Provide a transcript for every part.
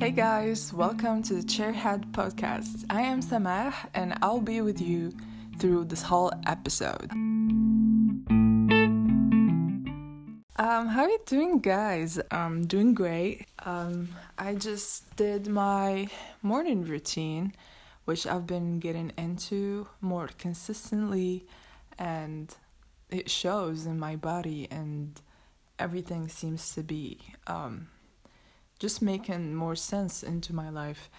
Hey guys, welcome to the Chairhead podcast. I am Samah and I'll be with you through this whole episode. Um, how are you doing, guys? I'm doing great. Um, I just did my morning routine, which I've been getting into more consistently, and it shows in my body, and everything seems to be um, just making more sense into my life.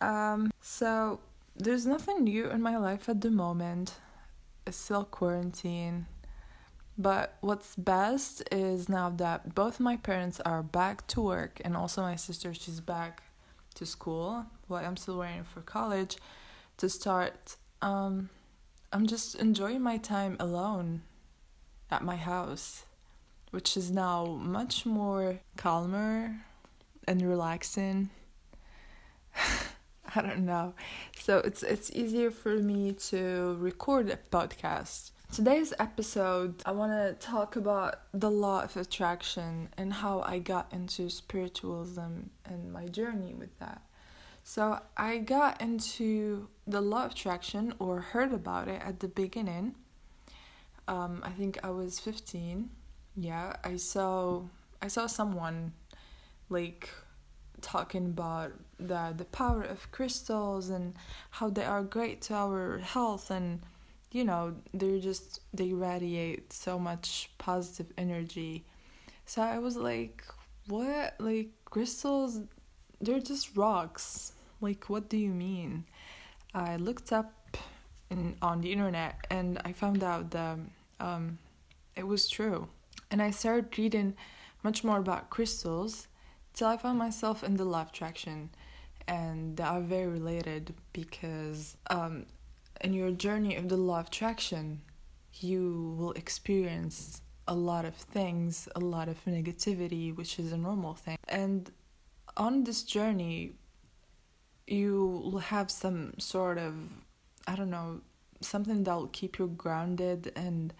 Um, so there's nothing new in my life at the moment. It's still quarantine. But what's best is now that both my parents are back to work and also my sister she's back to school while I'm still waiting for college to start. Um, I'm just enjoying my time alone at my house, which is now much more calmer and relaxing. I don't know. So it's it's easier for me to record a podcast. Today's episode, I want to talk about the law of attraction and how I got into spiritualism and my journey with that. So, I got into the law of attraction or heard about it at the beginning. Um, I think I was 15. Yeah, I saw I saw someone like talking about the the power of crystals and how they are great to our health and you know they're just they radiate so much positive energy. So i was like what? Like crystals they're just rocks. Like what do you mean? I looked up in, on the internet and i found out that um, it was true. And i started reading much more about crystals till I found myself in the law of attraction, and they are very related because um, in your journey of the law of attraction, you will experience a lot of things, a lot of negativity, which is a normal thing. And on this journey, you will have some sort of, I don't know, something that will keep you grounded and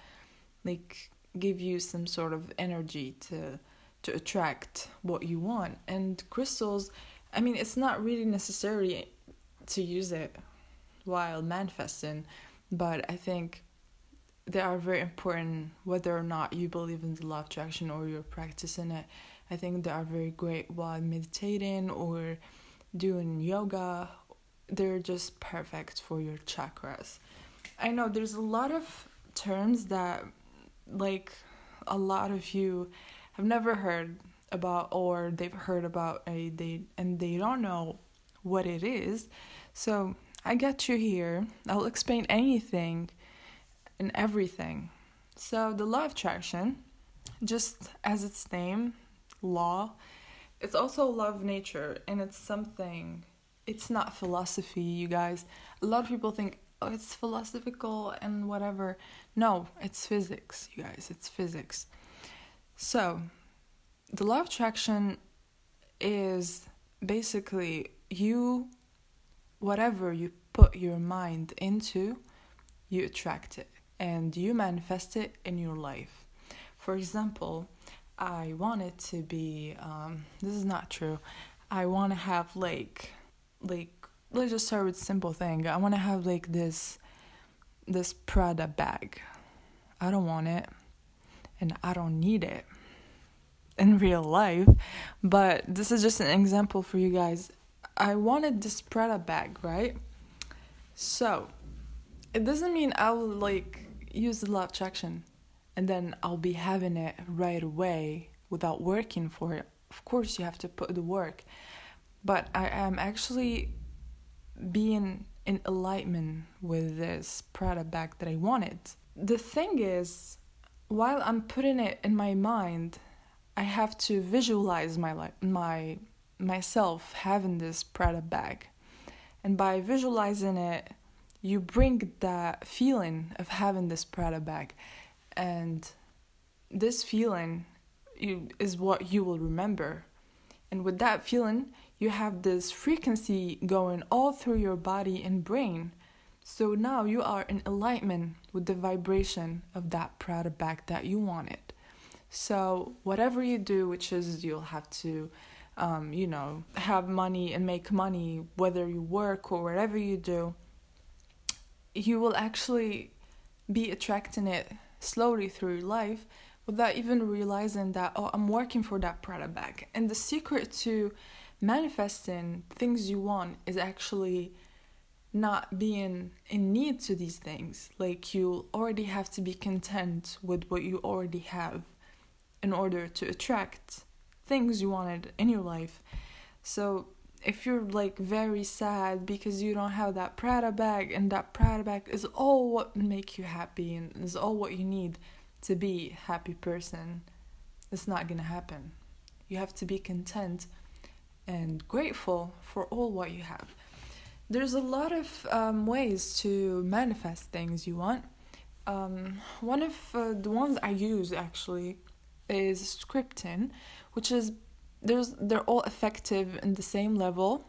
like give you some sort of energy to to attract what you want. And crystals, I mean, it's not really necessary to use it while manifesting, but I think they are very important whether or not you believe in the law of attraction or you're practicing it. I think they are very great while meditating or doing yoga. They're just perfect for your chakras. I know there's a lot of terms that, like, a lot of you have never heard about or they've heard about a they and they don't know what it is. So I get you here. I'll explain anything and everything. So the law of attraction, just as its name, law, it's also of nature and it's something it's not philosophy, you guys. A lot of people think oh it's philosophical and whatever. No, it's physics, you guys. It's physics. So, the law of attraction is basically you, whatever you put your mind into, you attract it and you manifest it in your life. For example, I want it to be, um, this is not true. I want to have like, like, let's just start with simple thing. I want to have like this, this Prada bag. I don't want it and I don't need it in real life, but this is just an example for you guys. I wanted this Prada bag, right? So, it doesn't mean I'll like use the law of attraction and then I'll be having it right away without working for it. Of course, you have to put the work, but I am actually being in alignment with this Prada bag that I wanted. The thing is, while I'm putting it in my mind, I have to visualize my life, my myself having this Prada bag, and by visualizing it, you bring that feeling of having this Prada bag, and this feeling you, is what you will remember, and with that feeling, you have this frequency going all through your body and brain so now you are in alignment with the vibration of that Prada bag that you wanted. So whatever you do, which is you'll have to um, you know, have money and make money, whether you work or whatever you do, you will actually be attracting it slowly through life without even realizing that, oh, I'm working for that Prada bag. And the secret to manifesting things you want is actually not being in need to these things. Like you already have to be content with what you already have in order to attract things you wanted in your life. So if you're like very sad because you don't have that Prada bag and that Prada bag is all what make you happy and is all what you need to be a happy person, it's not gonna happen. You have to be content and grateful for all what you have. There's a lot of um, ways to manifest things you want. Um, one of uh, the ones I use actually is scripting, which is there's they're all effective in the same level.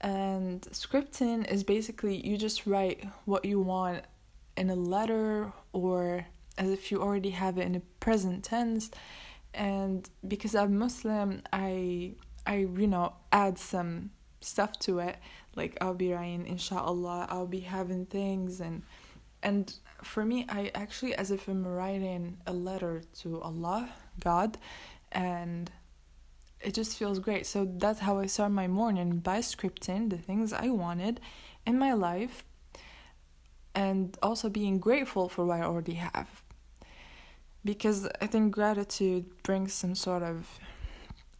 And scripting is basically you just write what you want in a letter or as if you already have it in a present tense. And because I'm Muslim, I I you know add some stuff to it. Like I'll be writing inshallah, I'll be having things and and for me I actually as if I'm writing a letter to Allah, God, and it just feels great. So that's how I start my morning by scripting the things I wanted in my life and also being grateful for what I already have. Because I think gratitude brings some sort of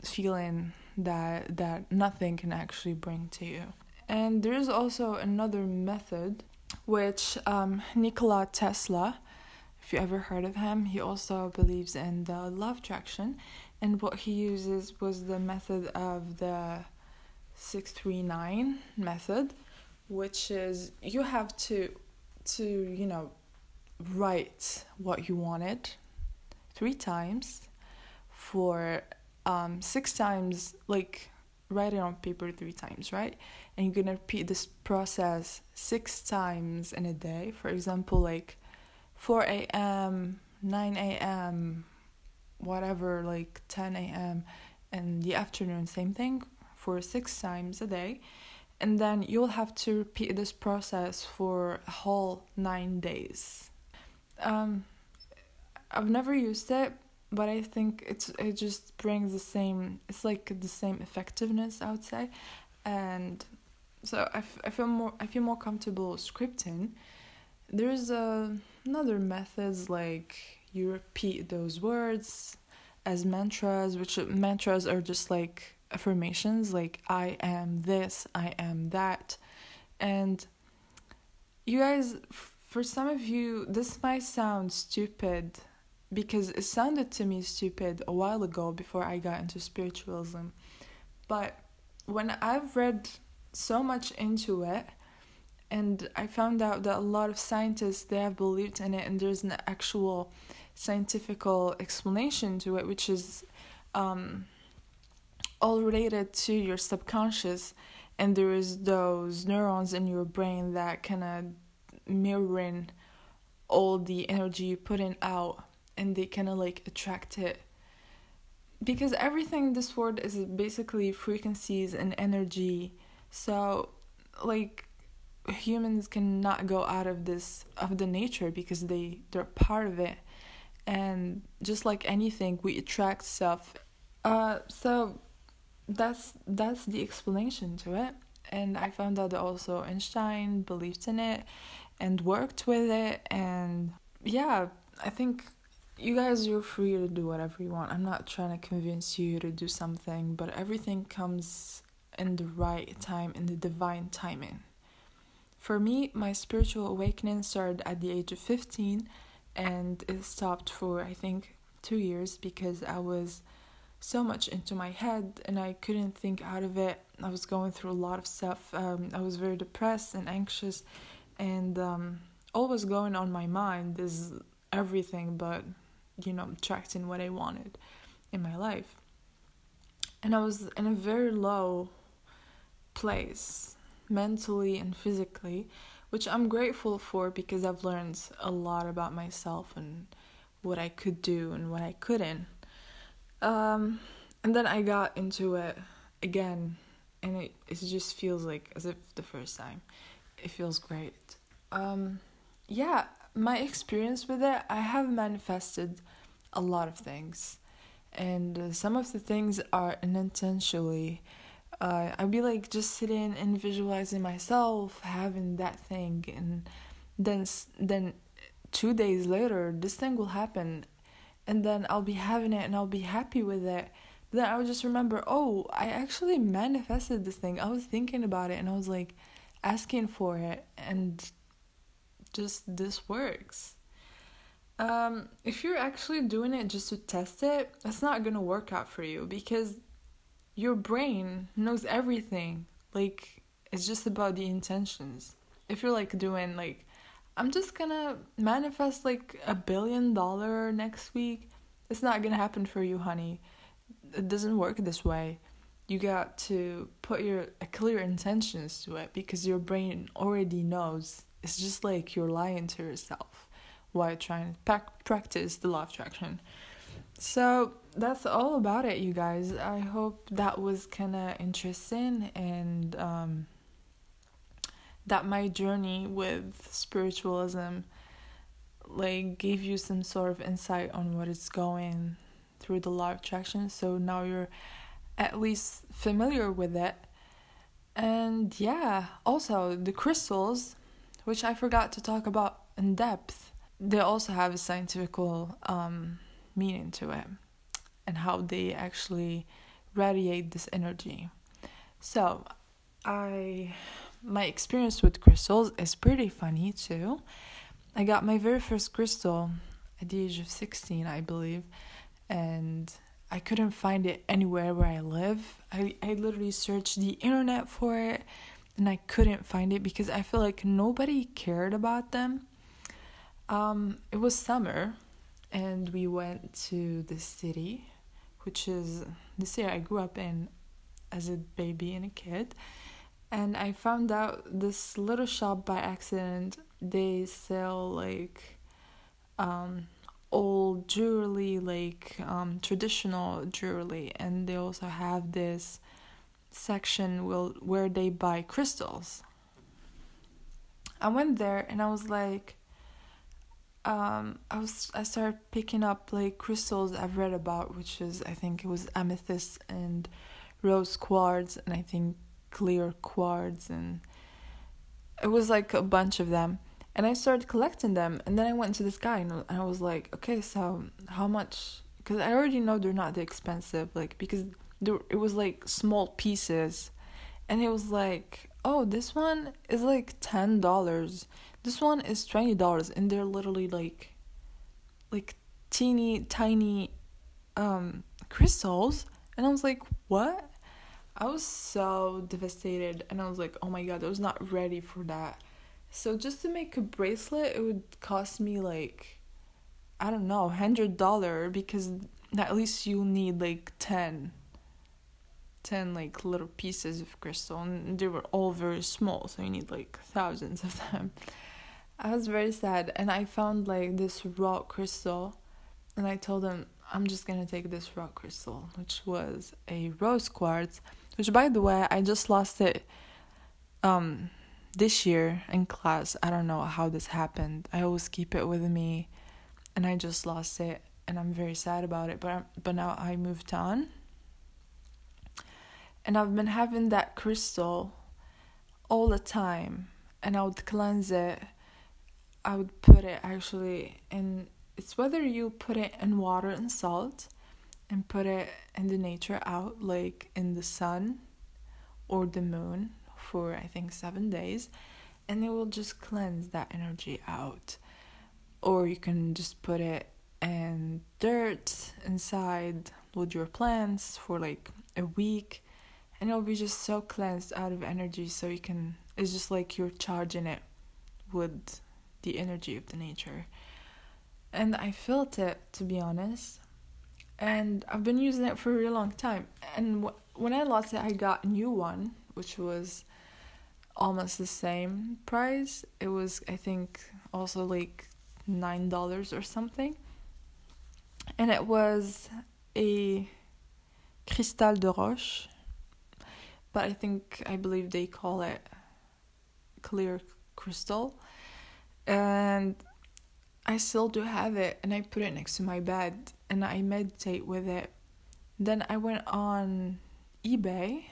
feeling that that nothing can actually bring to you. And there's also another method which um, Nikola Tesla, if you ever heard of him, he also believes in the law of attraction and what he uses was the method of the 639 method which is you have to to you know write what you wanted three times for um six times like write it on paper three times right and you're gonna repeat this process six times in a day for example like 4 a.m 9 a.m whatever, like 10 a.m. in the afternoon, same thing for six times a day. And then you'll have to repeat this process for a whole nine days. Um, I've never used it, but I think it's it just brings the same. It's like the same effectiveness, I would say, and so I, f- I feel more I feel more comfortable scripting. There's uh, another methods like you repeat those words as mantras, which mantras are just like affirmations, like I am this, I am that. And you guys, for some of you, this might sound stupid because it sounded to me stupid a while ago before I got into spiritualism. But when I've read so much into it, and I found out that a lot of scientists they have believed in it, and there's an actual scientific explanation to it, which is um, all related to your subconscious, and there is those neurons in your brain that kind of mirroring all the energy you put in out, and they kind of like attract it. Because everything in this world is basically frequencies and energy, so like humans cannot go out of this of the nature because they they're part of it. And just like anything we attract stuff. Uh so that's that's the explanation to it. And i found out that also einstein believed in it and worked with it. And yeah i think you guys you're free to do whatever you want i'm not trying to convince you to do something but everything comes in the right time in the divine timing for me my spiritual awakening started at the age of 15 and it stopped for I think two years because I was so much into my head and I couldn't think out of it. I was going through a lot of stuff. Um, I was very depressed and anxious, and um, all was going on my mind is everything but you know attracting what I wanted in my life. And I was in a very low place mentally and physically which I'm grateful for because I've learned a lot about myself and what I could do and what I couldn't. Um, and then I got into it again, and it it just feels like as if the first time. It feels great. Um, yeah, my experience with it, I have manifested a lot of things, and uh, some of the things are unintentionally. Uh, I'd be like just sitting and visualizing myself having that thing, and then then two days later, this thing will happen, and then I'll be having it and I'll be happy with it. But then I would just remember, oh, I actually manifested this thing. I was thinking about it and I was like asking for it, and just this works. Um, if you're actually doing it just to test it, it's not gonna work out for you because your brain knows everything. Like, it's just about the intentions. If you're like doing like I'm just gonna manifest like a billion dollar next week. It's not gonna happen for you, honey. It doesn't work this way. You got to put your clear intentions to it because your brain already knows. It's just like you're lying to yourself while trying to practice the law of attraction. So that's all about it, you guys. I hope that was kind of interesting and um, that my journey with spiritualism like gave you some sort of insight on what is going through the law of attraction so now you're at least familiar with it and yeah also the crystals which i forgot to talk about in depth they also have a scientific um, meaning to it and how they actually radiate this energy so i my experience with crystals is pretty funny too. I got my very first crystal at the age of 16, I believe, and I couldn't find it anywhere where I live. I, I literally searched the internet for it and I couldn't find it because I feel like nobody cared about them. Um, it was summer and we went to the city, which is the city I grew up in as a baby and a kid and I found out this little shop by accident. They sell like um, old jewelry, like um, traditional jewelry, and they also have this section will where they buy crystals. I went there and I was like, um, I was I started picking up like crystals I've read about, which is I think it was amethyst and rose quartz, and I think clear quartz and it was like a bunch of them and i started collecting them and then i went to this guy and i was like okay so how much because i already know they're not that expensive like because there, it was like small pieces. And it was like oh this one is like ten dollars. This one is twenty dollars. And they're literally like like teeny tiny um crystals. And i was like what? I was so devastated. And I was like, oh my god, I was not ready for that. So just to make a bracelet, it would cost me like, I don't know, hundred dollar because at least you need like 10, 10 like little pieces of crystal and they were all very small, so you need like thousands of them. I was very sad and I found like this rock crystal and I told him I'm just gonna take this rock crystal, which was a rose quartz which by the way i just lost it um this year in class. I don't know how this happened. I always keep it with me and i just lost it and i'm very sad about it but I'm, but now i moved on and i've been having that crystal all the time. And i would cleanse it. I would put it actually in it's whether you put it in water and salt and put it in the nature out, like in the sun or the moon, for I think seven days, and it will just cleanse that energy out. Or you can just put it in dirt inside with your plants for like a week, and it'll be just so cleansed out of energy. So you can, it's just like you're charging it with the energy of the nature. And I felt it, to be honest and I've been using it for a really long time. And wh- when I lost it, I got a new one, which was almost the same price. It was, I think, also like nine dollars or something, and it was a Cristal de Roche, but I think I believe they call it clear crystal. And I still do have it, and I put it next to my bed, and I meditate with it. Then I went on eBay,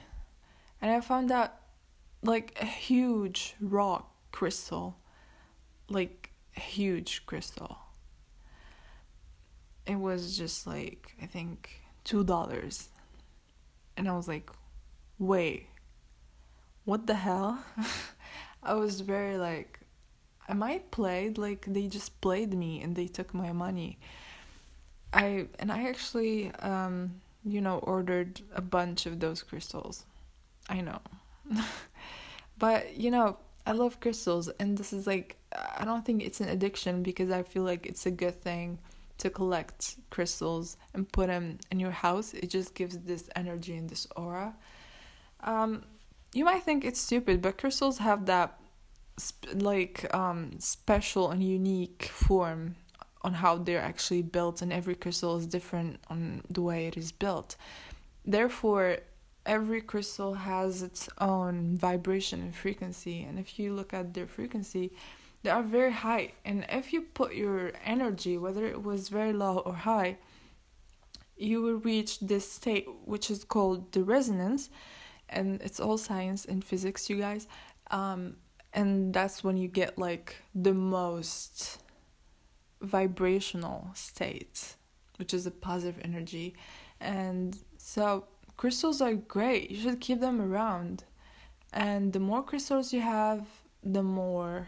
and I found out like a huge rock crystal, like huge crystal. It was just like I think two dollars, and I was like, wait, what the hell? I was very like, am I played? Like they just played me and they took my money. I and I actually um you know ordered a bunch of those crystals. I know. but you know, I love crystals and this is like I don't think it's an addiction because I feel like it's a good thing to collect crystals and put them in your house. It just gives this energy and this aura. Um you might think it's stupid, but crystals have that sp- like um, special and unique form on how they're actually built, and every crystal is different on the way it is built. Therefore, every crystal has its own vibration and frequency, and if you look at their frequency, they are very high. And if you put your energy, whether it was very low or high, you will reach this state which is called the resonance and it's all science and physics you guys. Um, and that's when you get like the most vibrational state which is a positive energy. And so crystals are great. You should keep them around. And the more crystals you have the more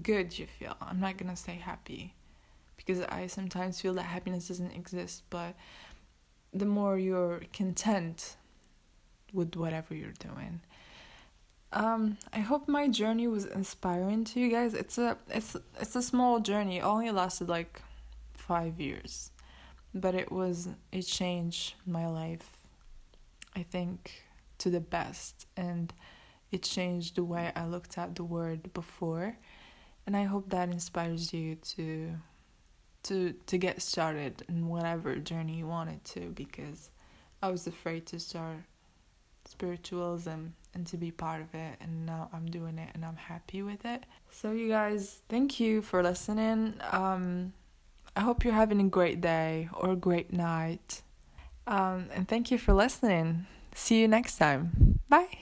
good you feel. I'm not gonna say happy because i sometimes feel that happiness doesn't exist but the more you're content with whatever you're doing. Um, I hope my journey was inspiring to you guys. It's a it's it's a small journey. It only lasted like five years, but it was it changed my life. I think to the best, and it changed the way I looked at the word before, and I hope that inspires you to to to get started in whatever journey you wanted to because I was afraid to start spiritualism and to be part of it and now I'm doing it and I'm happy with it. So you guys, thank you for listening. Um I hope you're having a great day or a great night. Um and thank you for listening. See you next time. Bye.